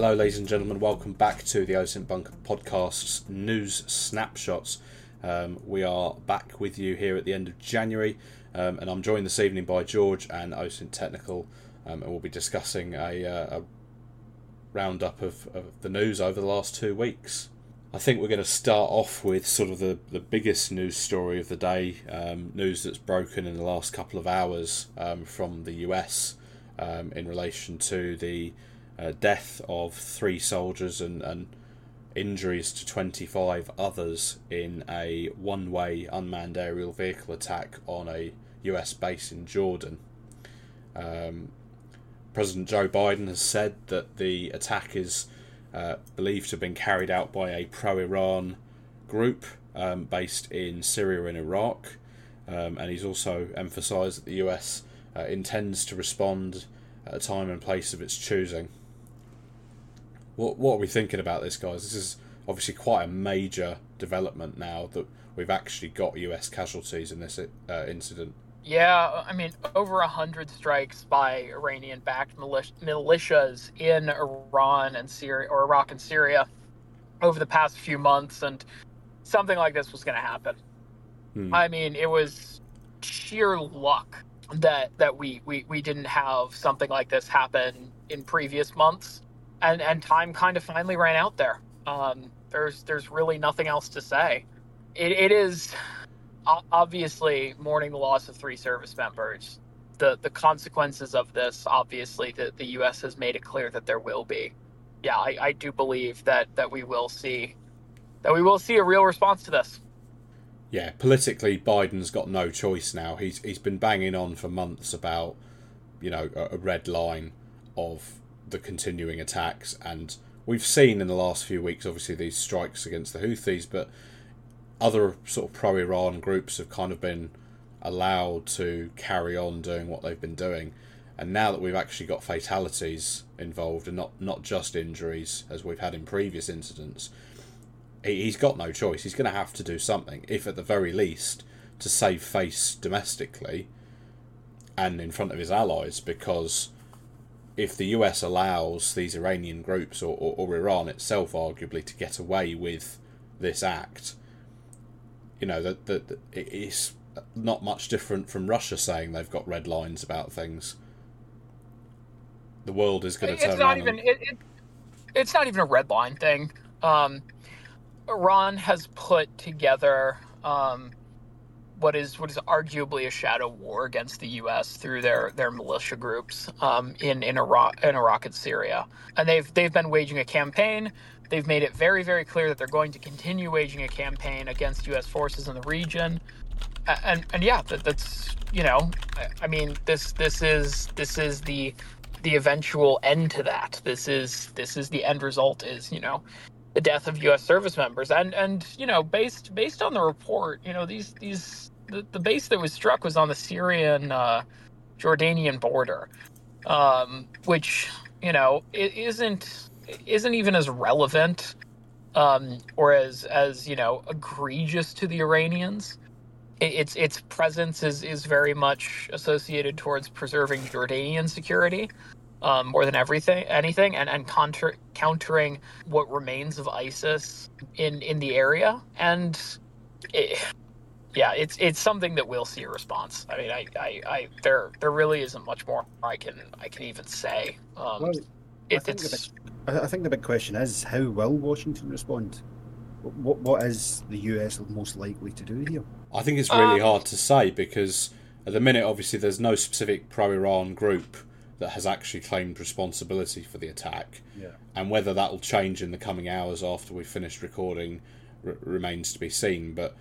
Hello, ladies and gentlemen. Welcome back to the OSINT Bunker Podcast's news snapshots. Um, we are back with you here at the end of January, um, and I'm joined this evening by George and OSINT Technical, um, and we'll be discussing a, uh, a roundup of, of, the news over the last two weeks. I think we're going to start off with sort of the, the biggest news story of the day, um, news that's broken in the last couple of hours um, from the US um, in relation to the uh, death of three soldiers and, and injuries to 25 others in a one way unmanned aerial vehicle attack on a US base in Jordan. Um, President Joe Biden has said that the attack is uh, believed to have been carried out by a pro Iran group um, based in Syria and Iraq. Um, and he's also emphasised that the US uh, intends to respond at a time and place of its choosing. What, what are we thinking about this, guys? This is obviously quite a major development now that we've actually got US casualties in this uh, incident. Yeah, I mean, over a hundred strikes by Iranian-backed militias in Iran and Syria, or Iraq and Syria, over the past few months, and something like this was going to happen. Hmm. I mean, it was sheer luck that that we, we we didn't have something like this happen in previous months, and and time kind of finally ran out there. Um, there's there's really nothing else to say. It, it is obviously mourning the loss of three service members. The the consequences of this, obviously, the, the U.S. has made it clear that there will be. Yeah, I, I do believe that that we will see that we will see a real response to this. Yeah, politically, Biden's got no choice now. He's he's been banging on for months about, you know, a, a red line of the continuing attacks, and we've seen in the last few weeks, obviously, these strikes against the Houthis, but other sort of pro Iran groups have kind of been allowed to carry on doing what they've been doing. And now that we've actually got fatalities involved and not, not just injuries as we've had in previous incidents, he, he's got no choice. He's going to have to do something, if at the very least, to save face domestically and in front of his allies, because if the US allows these Iranian groups or, or, or Iran itself, arguably, to get away with this act, you know that that it's not much different from Russia saying they've got red lines about things. The world is going to turn. It's not even. It, it, it's not even a red line thing. Um, Iran has put together um, what is what is arguably a shadow war against the U.S. through their their militia groups um, in in Iraq in Iraq and Syria, and they've they've been waging a campaign They've made it very, very clear that they're going to continue waging a campaign against U.S. forces in the region, and and yeah, that, that's you know, I mean, this this is this is the the eventual end to that. This is this is the end result is you know the death of U.S. service members, and and you know based based on the report, you know these these the, the base that was struck was on the Syrian uh, Jordanian border, um, which you know it isn't isn't even as relevant um, or as as you know egregious to the Iranians. Its its presence is is very much associated towards preserving Jordanian security um, more than everything anything, and and counter, countering what remains of ISIS in in the area. And it, yeah, it's it's something that we'll see a response. I mean, I, I, I there there really isn't much more I can I can even say. Um, well, it, it's I think the big question is how will Washington respond? What what is the US most likely to do here? I think it's really um, hard to say because at the minute, obviously, there's no specific pro-Iran group that has actually claimed responsibility for the attack. Yeah. And whether that will change in the coming hours after we've finished recording r- remains to be seen. But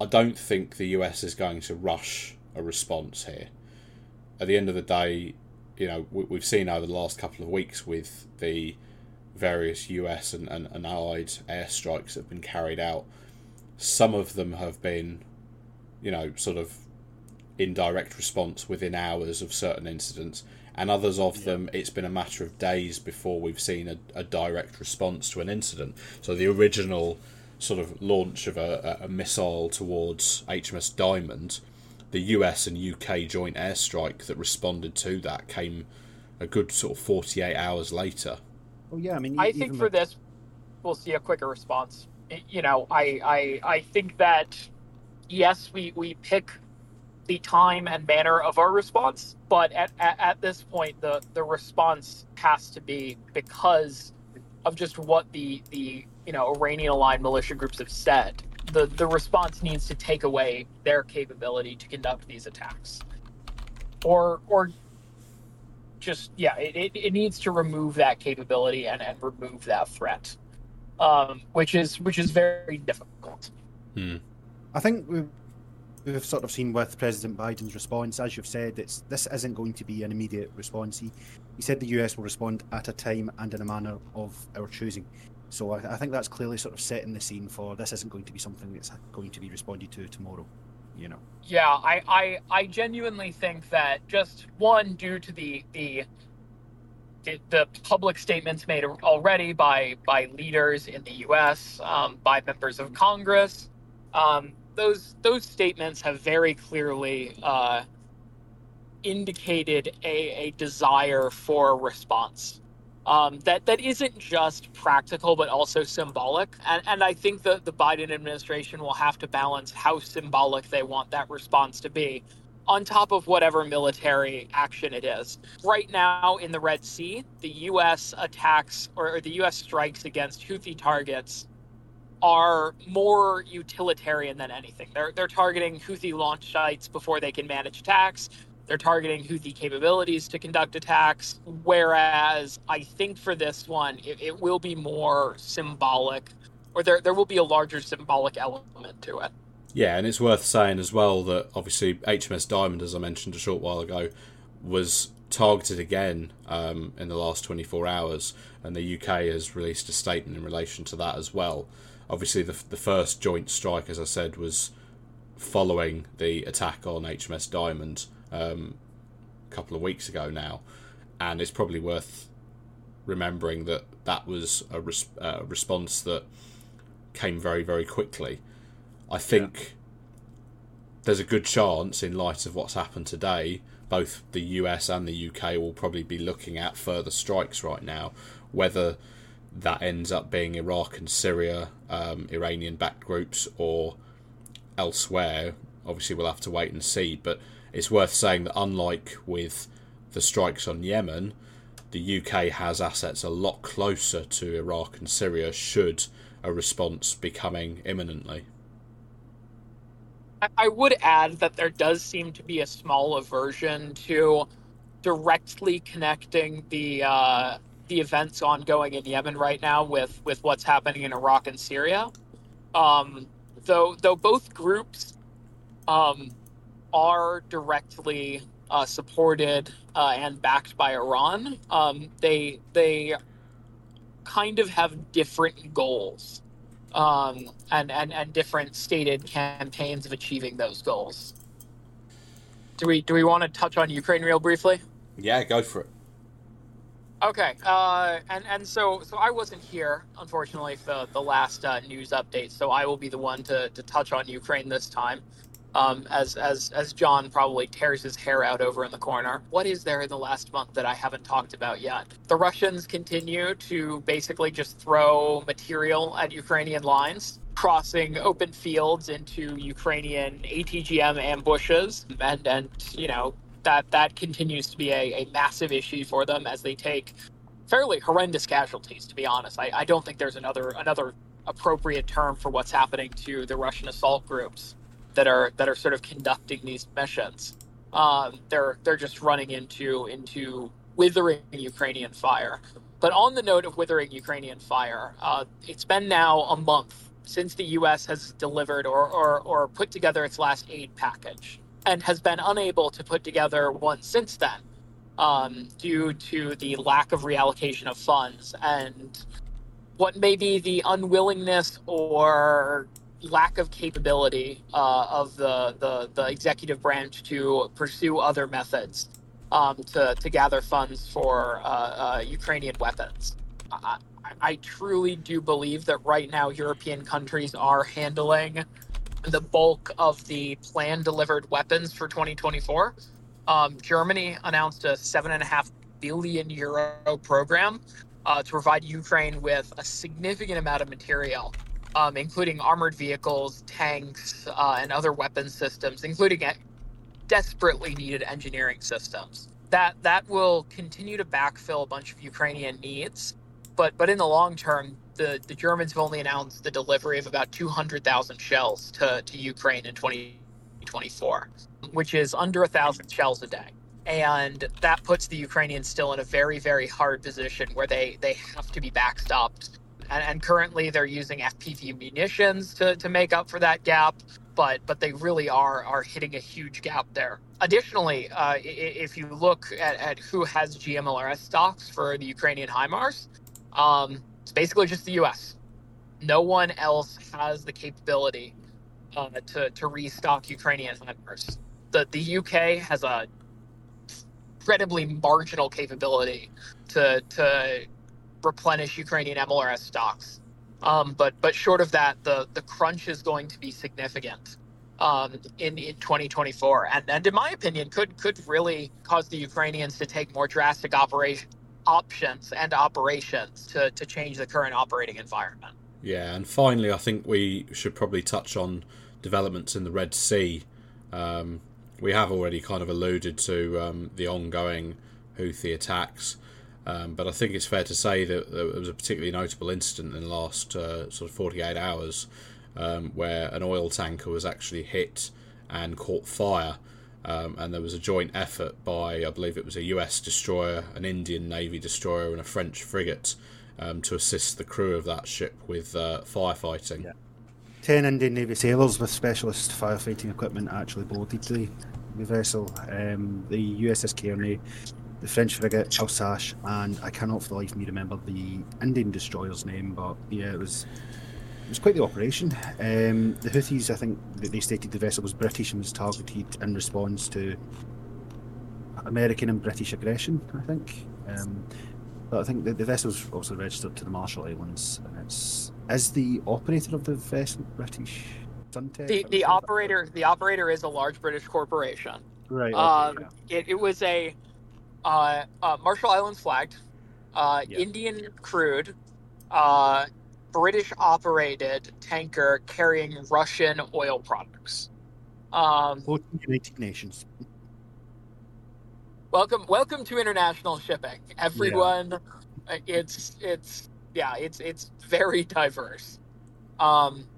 I don't think the US is going to rush a response here. At the end of the day, you know we, have seen over the last couple of weeks with the various US and, and, and allied airstrikes that have been carried out. Some of them have been, you know, sort of in direct response within hours of certain incidents, and others of yeah. them it's been a matter of days before we've seen a, a direct response to an incident. So the original sort of launch of a, a missile towards HMS Diamond the US and UK joint airstrike that responded to that came a good sort of 48 hours later. Well, yeah, I mean, I think with- for this, we'll see a quicker response. You know, I, I, I think that yes, we, we pick the time and manner of our response, but at, at, at this point, the, the response has to be because of just what the, the you know Iranian aligned militia groups have said. The the response needs to take away their capability to conduct these attacks, or or just yeah, it, it, it needs to remove that capability and, and remove that threat, um, which is which is very difficult. Hmm. I think we've, we've sort of seen with President Biden's response, as you've said, it's this isn't going to be an immediate response. He, he said the US will respond at a time and in a manner of our choosing. So I, I think that's clearly sort of setting the scene for this isn't going to be something that's going to be responded to tomorrow. You know. Yeah, I, I, I genuinely think that just one due to the the the, public statements made already by by leaders in the U.S., um, by members of Congress, um, those those statements have very clearly uh, indicated a, a desire for a response um, that that isn't just practical but also symbolic. And, and I think that the Biden administration will have to balance how symbolic they want that response to be, on top of whatever military action it is. Right now in the Red Sea, the U.S. attacks or, or the U.S. strikes against Houthi targets are more utilitarian than anything. They're they're targeting Houthi launch sites before they can manage attacks. They're targeting Houthi capabilities to conduct attacks. Whereas I think for this one, it, it will be more symbolic, or there there will be a larger symbolic element to it. Yeah, and it's worth saying as well that obviously HMS Diamond, as I mentioned a short while ago, was targeted again um, in the last 24 hours, and the UK has released a statement in relation to that as well. Obviously, the, the first joint strike, as I said, was following the attack on HMS Diamond um, a couple of weeks ago now, and it's probably worth remembering that that was a res- uh, response that came very, very quickly. I think there's a good chance, in light of what's happened today, both the US and the UK will probably be looking at further strikes right now. Whether that ends up being Iraq and Syria, um, Iranian backed groups, or elsewhere, obviously we'll have to wait and see. But it's worth saying that, unlike with the strikes on Yemen, the UK has assets a lot closer to Iraq and Syria should a response be coming imminently. I- would add that there does seem to be a small aversion to directly connecting the uh, the events ongoing in Yemen right now with with what's happening in Iraq and Syria. Um, though though both groups um, are directly uh, supported uh, and backed by Iran, um, they they kind of have different goals um, and, and and different stated campaigns of achieving those goals. Do we do we want to touch on Ukraine real briefly? Yeah, go for it. Okay, uh, and and so so I wasn't here unfortunately for the last uh, news update, so I will be the one to, to touch on Ukraine this time. Um, as as as John probably tears his hair out over in the corner. What is there in the last month that I haven't talked about yet? The Russians continue to basically just throw material at Ukrainian lines, crossing open fields into Ukrainian ATGM ambushes, and and you know that that continues to be a, a massive issue for them as they take fairly horrendous casualties. To be honest, I, I don't think there's another another appropriate term for what's happening to the Russian assault groups that are that are sort of conducting these missions. Um, they're they're just running into into withering Ukrainian fire. But on the note of withering Ukrainian fire, uh, it's been now a month since the U.S. has delivered or, or or put together its last aid package, and has been unable to put together one since then, um, due to the lack of reallocation of funds and what may be the unwillingness or lack of capability uh, of the, the, the executive branch to pursue other methods um, to, to gather funds for uh, uh, Ukrainian weapons. I, I truly do believe that right now European countries are handling the bulk of the planned delivered weapons for 2024. Um, Germany announced a seven and a half billion euro program uh, to provide Ukraine with a significant amount of material, um, including armored vehicles, tanks, uh, and other weapon systems, including desperately needed engineering systems. That that will continue to backfill a bunch of Ukrainian needs, but but in the long term, the, the Germans have only announced the delivery of about 200,000 shells to, to Ukraine in 2024, which is under a thousand shells a day and that puts the Ukrainians still in a very, very hard position where they they have to be backstopped. And, and currently, they're using FPV munitions to, to make up for that gap, but but they really are are hitting a huge gap there. Additionally, uh, if you look at, at who has GMLRS stocks for the Ukrainian HIMARS, um, it's basically just the U.S. No one else has the capability uh, to to restock Ukrainian HIMARS. The the UK has a incredibly marginal capability to to replenish Ukrainian MLRS stocks. Um, but but short of that, the the crunch is going to be significant um, in in 2024, and and in my opinion, could could really cause the Ukrainians to take more drastic operation options and operations to to change the current operating environment. Yeah, and finally, I think we should probably touch on developments in the Red Sea. Um, we have already kind of alluded to um, the ongoing Houthi attacks, um, but I think it's fair to say that there was a particularly notable incident in the last uh, sort of 48 hours um, where an oil tanker was actually hit and caught fire. Um, and there was a joint effort by, I believe it was a US destroyer, an Indian Navy destroyer, and a French frigate um, to assist the crew of that ship with uh, firefighting. Yeah. Ten Indian Navy sailors with specialist firefighting equipment actually boarded the, the vessel. Um, the USS Carney, the French frigate Alsace, and I cannot for the life of me remember the Indian destroyer's name, but yeah, it was it was quite the operation. Um, the Houthis, I think, they stated the vessel was British and was targeted in response to American and British aggression. I think, um, but I think the, the vessel was also registered to the Marshall Islands, and it's as the operator of the vessel British Suntech? The the operator the operator is a large British corporation. Right. Okay, um, yeah. it, it was a uh, uh, Marshall Islands flagged, uh, yeah. Indian crewed, uh, British operated tanker carrying Russian oil products. Um, United Nations. Welcome, welcome to international shipping, everyone. Yeah. It's it's yeah, it's it's very diverse. Um,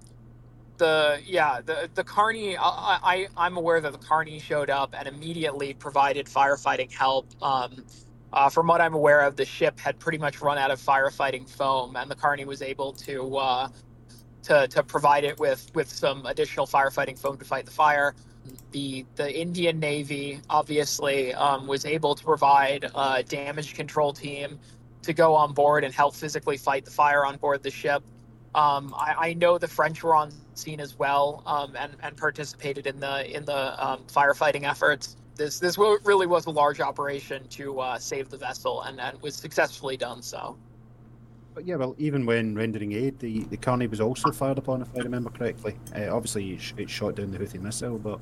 the yeah the the Carney I, I I'm aware that the Carney showed up and immediately provided firefighting help. Um, uh, from what I'm aware of, the ship had pretty much run out of firefighting foam, and the Carney was able to uh, to to provide it with with some additional firefighting foam to fight the fire. The the Indian Navy obviously um, was able to provide a damage control team to go on board and help physically fight the fire on board the ship. Um, I, I, know the French were on scene as well um, and, and participated in the in the um, firefighting efforts. This this really was a large operation to uh, save the vessel and, and was successfully done so. But yeah, well, even when rendering aid, the, the Carney was also fired upon, if I remember correctly. Uh, obviously, it, it, shot down the Houthi missile, but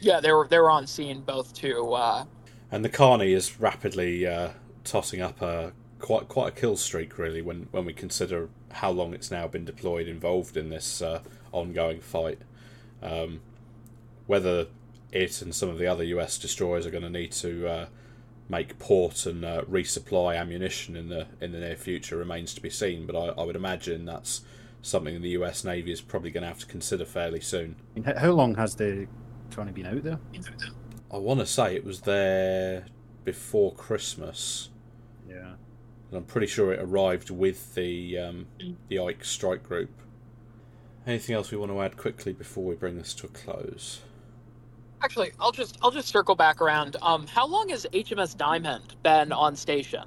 yeah, they were they were on scene both too. Uh... And the Carney is rapidly uh, tossing up a quite quite a kill streak really when when we consider how long it's now been deployed involved in this uh, ongoing fight. Um, whether it and some of the other US destroyers are going to need to uh, make port and uh, resupply ammunition in the in the near future remains to be seen. But I, I would imagine that's something the US Navy is probably going to have to consider fairly soon. How long has the Carney been out there? I want to say it was there before Christmas. Yeah. And I'm pretty sure it arrived with the um, the Ike strike group. Anything else we want to add quickly before we bring this to a close? Actually, I'll just I'll just circle back around. Um, how long has HMS Diamond been on station?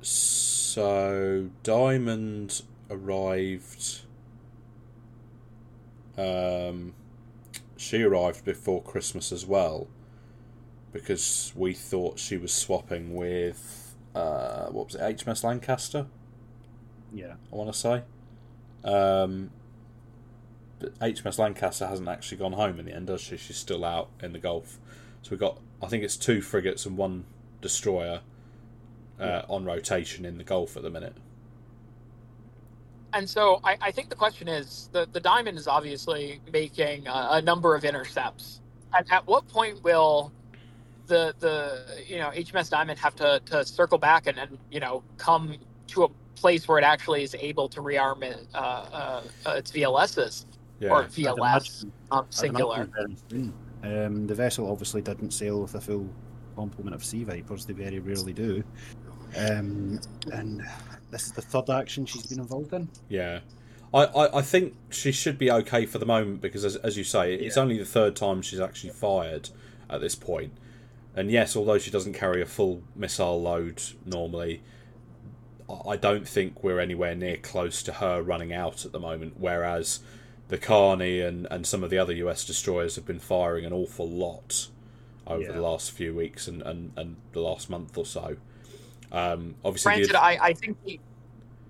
So Diamond arrived. Um, she arrived before Christmas as well, because we thought she was swapping with uh, what was it, HMS Lancaster? Yeah, I want to say. Um, but HMS Lancaster hasn't actually gone home in the end, does she? She's still out in the Gulf. So we've got, I think it's two frigates and one destroyer uh, on rotation in the Gulf at the minute. And so I, I think the question is the, the Diamond is obviously making a, a number of intercepts. At, at what point will the the you know HMS Diamond have to, to circle back and, and you know come to a place where it actually is able to rearm it, uh, uh, uh, its VLSs Yeah. or I'd um, singular. imagine very soon. Um, the vessel obviously didn't sail with a full complement of Sea Vipers. They very rarely do. Um, and this is the third action she's been involved in. Yeah. I, I, I think she should be okay for the moment because, as, as you say, it's Yeah. only the third time she's actually fired at this point. And yes, although she doesn't carry a full missile load normally, I- I don't think we're anywhere near close to her running out at the moment. Whereas the Carney and, and some of the other US destroyers have been firing an awful lot over Yeah. the last few weeks and, and, and the last month or so. Um, obviously, Granted, the, I, I think the,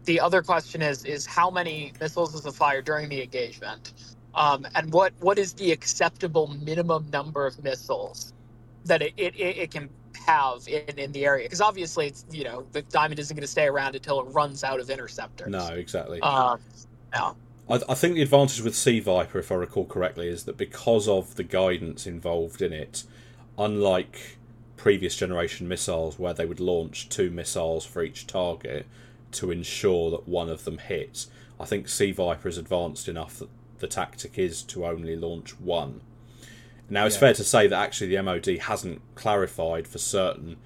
the other question is is how many missiles is it fired during the engagement, um, and what what is the acceptable minimum number of missiles that it, it, it can have in, in the area? Because obviously, it's you know the diamond isn't going to stay around until it runs out of interceptors. no, exactly. Um, no. I, I think the advantage with Sea Viper, if I recall correctly, is that because of the guidance involved in it, unlike previous generation missiles where they would launch two missiles for each target to ensure that one of them hits, I think Sea Viper is advanced enough that the tactic is to only launch one. Now, it's Yeah. fair to say that actually the MOD hasn't clarified for certain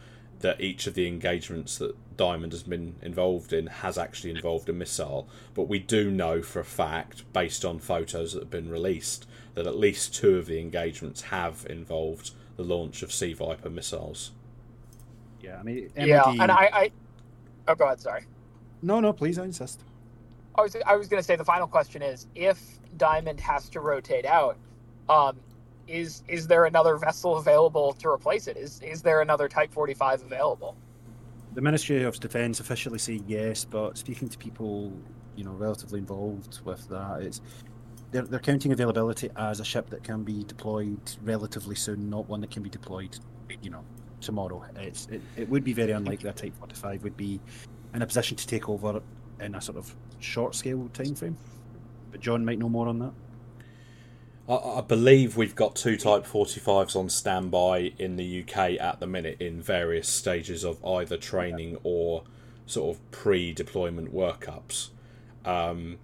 that each of the engagements that Diamond has been involved in has actually involved a missile, but we do know for a fact, based on photos that have been released, that at least two of the engagements have involved the launch of Sea Viper missiles. Yeah, I mean, Yeah, and I, I oh go ahead, sorry. No, no, please, I insist. I was I was going to say the final question is if Diamond has to rotate out, um, is is there another vessel available to replace it? Is is there another Type 45 available? The Ministry of Defence officially say yes, but speaking to people, you know, relatively involved with that, it's they're, they're counting availability as a ship that can be deployed relatively soon, not one that can be deployed, you know, tomorrow. It's it, it would be very unlikely a Type 45 would be in a position to take over in a sort of short scale time frame. But John might know more on that. I, I believe we've got two Type 45s on standby in the UK at the minute in various stages of either training or sort of pre deployment workups. Um,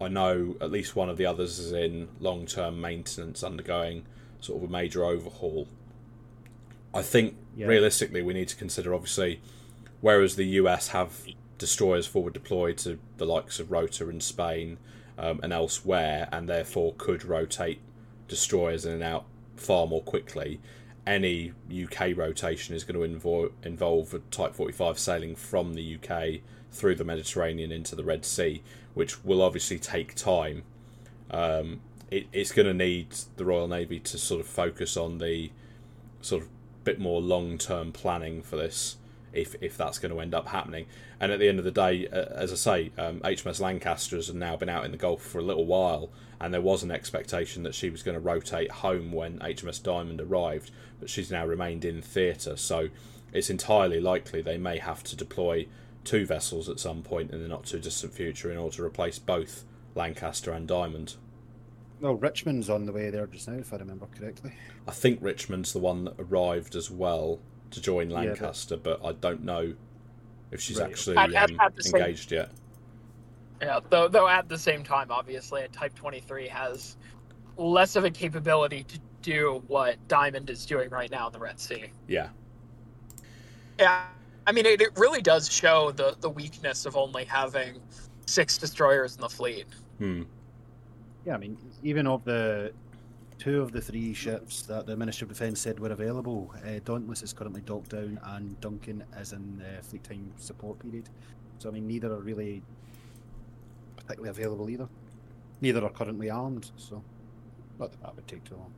I know at least one of the others is in long term maintenance, undergoing sort of a major overhaul. I think Yeah. realistically, we need to consider obviously, whereas the US have destroyers forward deployed to the likes of Rota in Spain um, and elsewhere, and therefore could rotate destroyers in and out far more quickly. Any UK rotation is going to invo- involve a Type 45 sailing from the UK through the Mediterranean into the Red Sea, which will obviously take time. Um, it, it's going to need the Royal Navy to sort of focus on the sort of bit more long term planning for this if if that's going to end up happening. And at the end of the day, uh, as I say, um, HMS Lancaster has now been out in the Gulf for a little while, and there was an expectation that she was going to rotate home when HMS Diamond arrived, but she's now remained in theatre. So it's entirely likely they may have to deploy two vessels at some point in the not too distant future in order to replace both Lancaster and Diamond. Well, Richmond's on the way there just now, if I remember correctly. I think Richmond's the one that arrived as well to join but- Lancaster, but I don't know if she's Right. actually At- at- um, at the same- engaged yet. Yeah, though though at the same time, obviously, a Type 23 has less of a capability to do what Diamond is doing right now in the Red Sea. Yeah, Yeah, I mean, it, it really does show the the weakness of only having six destroyers in the fleet. hmm. Yeah, I mean, even of the two of the three ships that the Ministry of Defence said were available, uh, Dauntless is currently docked down and Duncan is in uh, fleet time support period. So, I mean, neither are really particularly available either. Neither are currently armed, so not that that would take too long.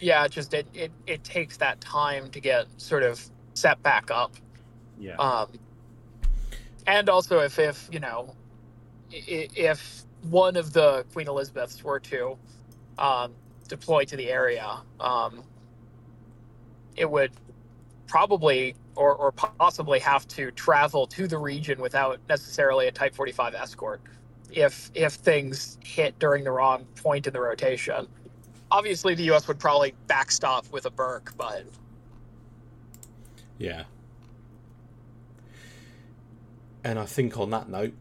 Yeah, just it, it it takes that time to get sort of set back up. Yeah. Um, and also, if if you know, if one of the Queen Elizabeths were to um, deploy to the area, um, it would probably or, or possibly have to travel to the region without necessarily a Type 45 escort if if things hit during the wrong point in the rotation. Obviously, the U.S. would probably backstop with a Burke, but yeah. And I think on that note,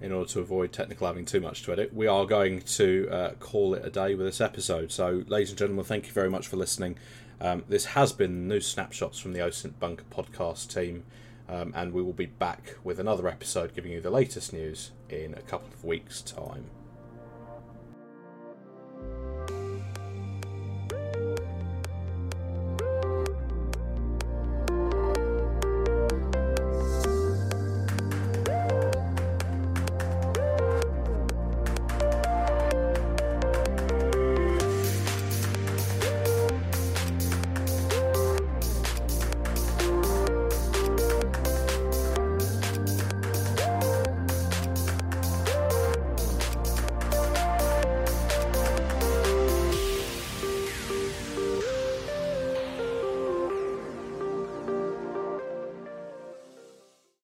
in order to avoid technical having too much to edit, we are going to uh, call it a day with this episode. So, ladies and gentlemen, thank you very much for listening. Um, this has been News Snapshots from the OSINT Bunker podcast team, um, and we will be back with another episode giving you the latest news in a couple of weeks' time.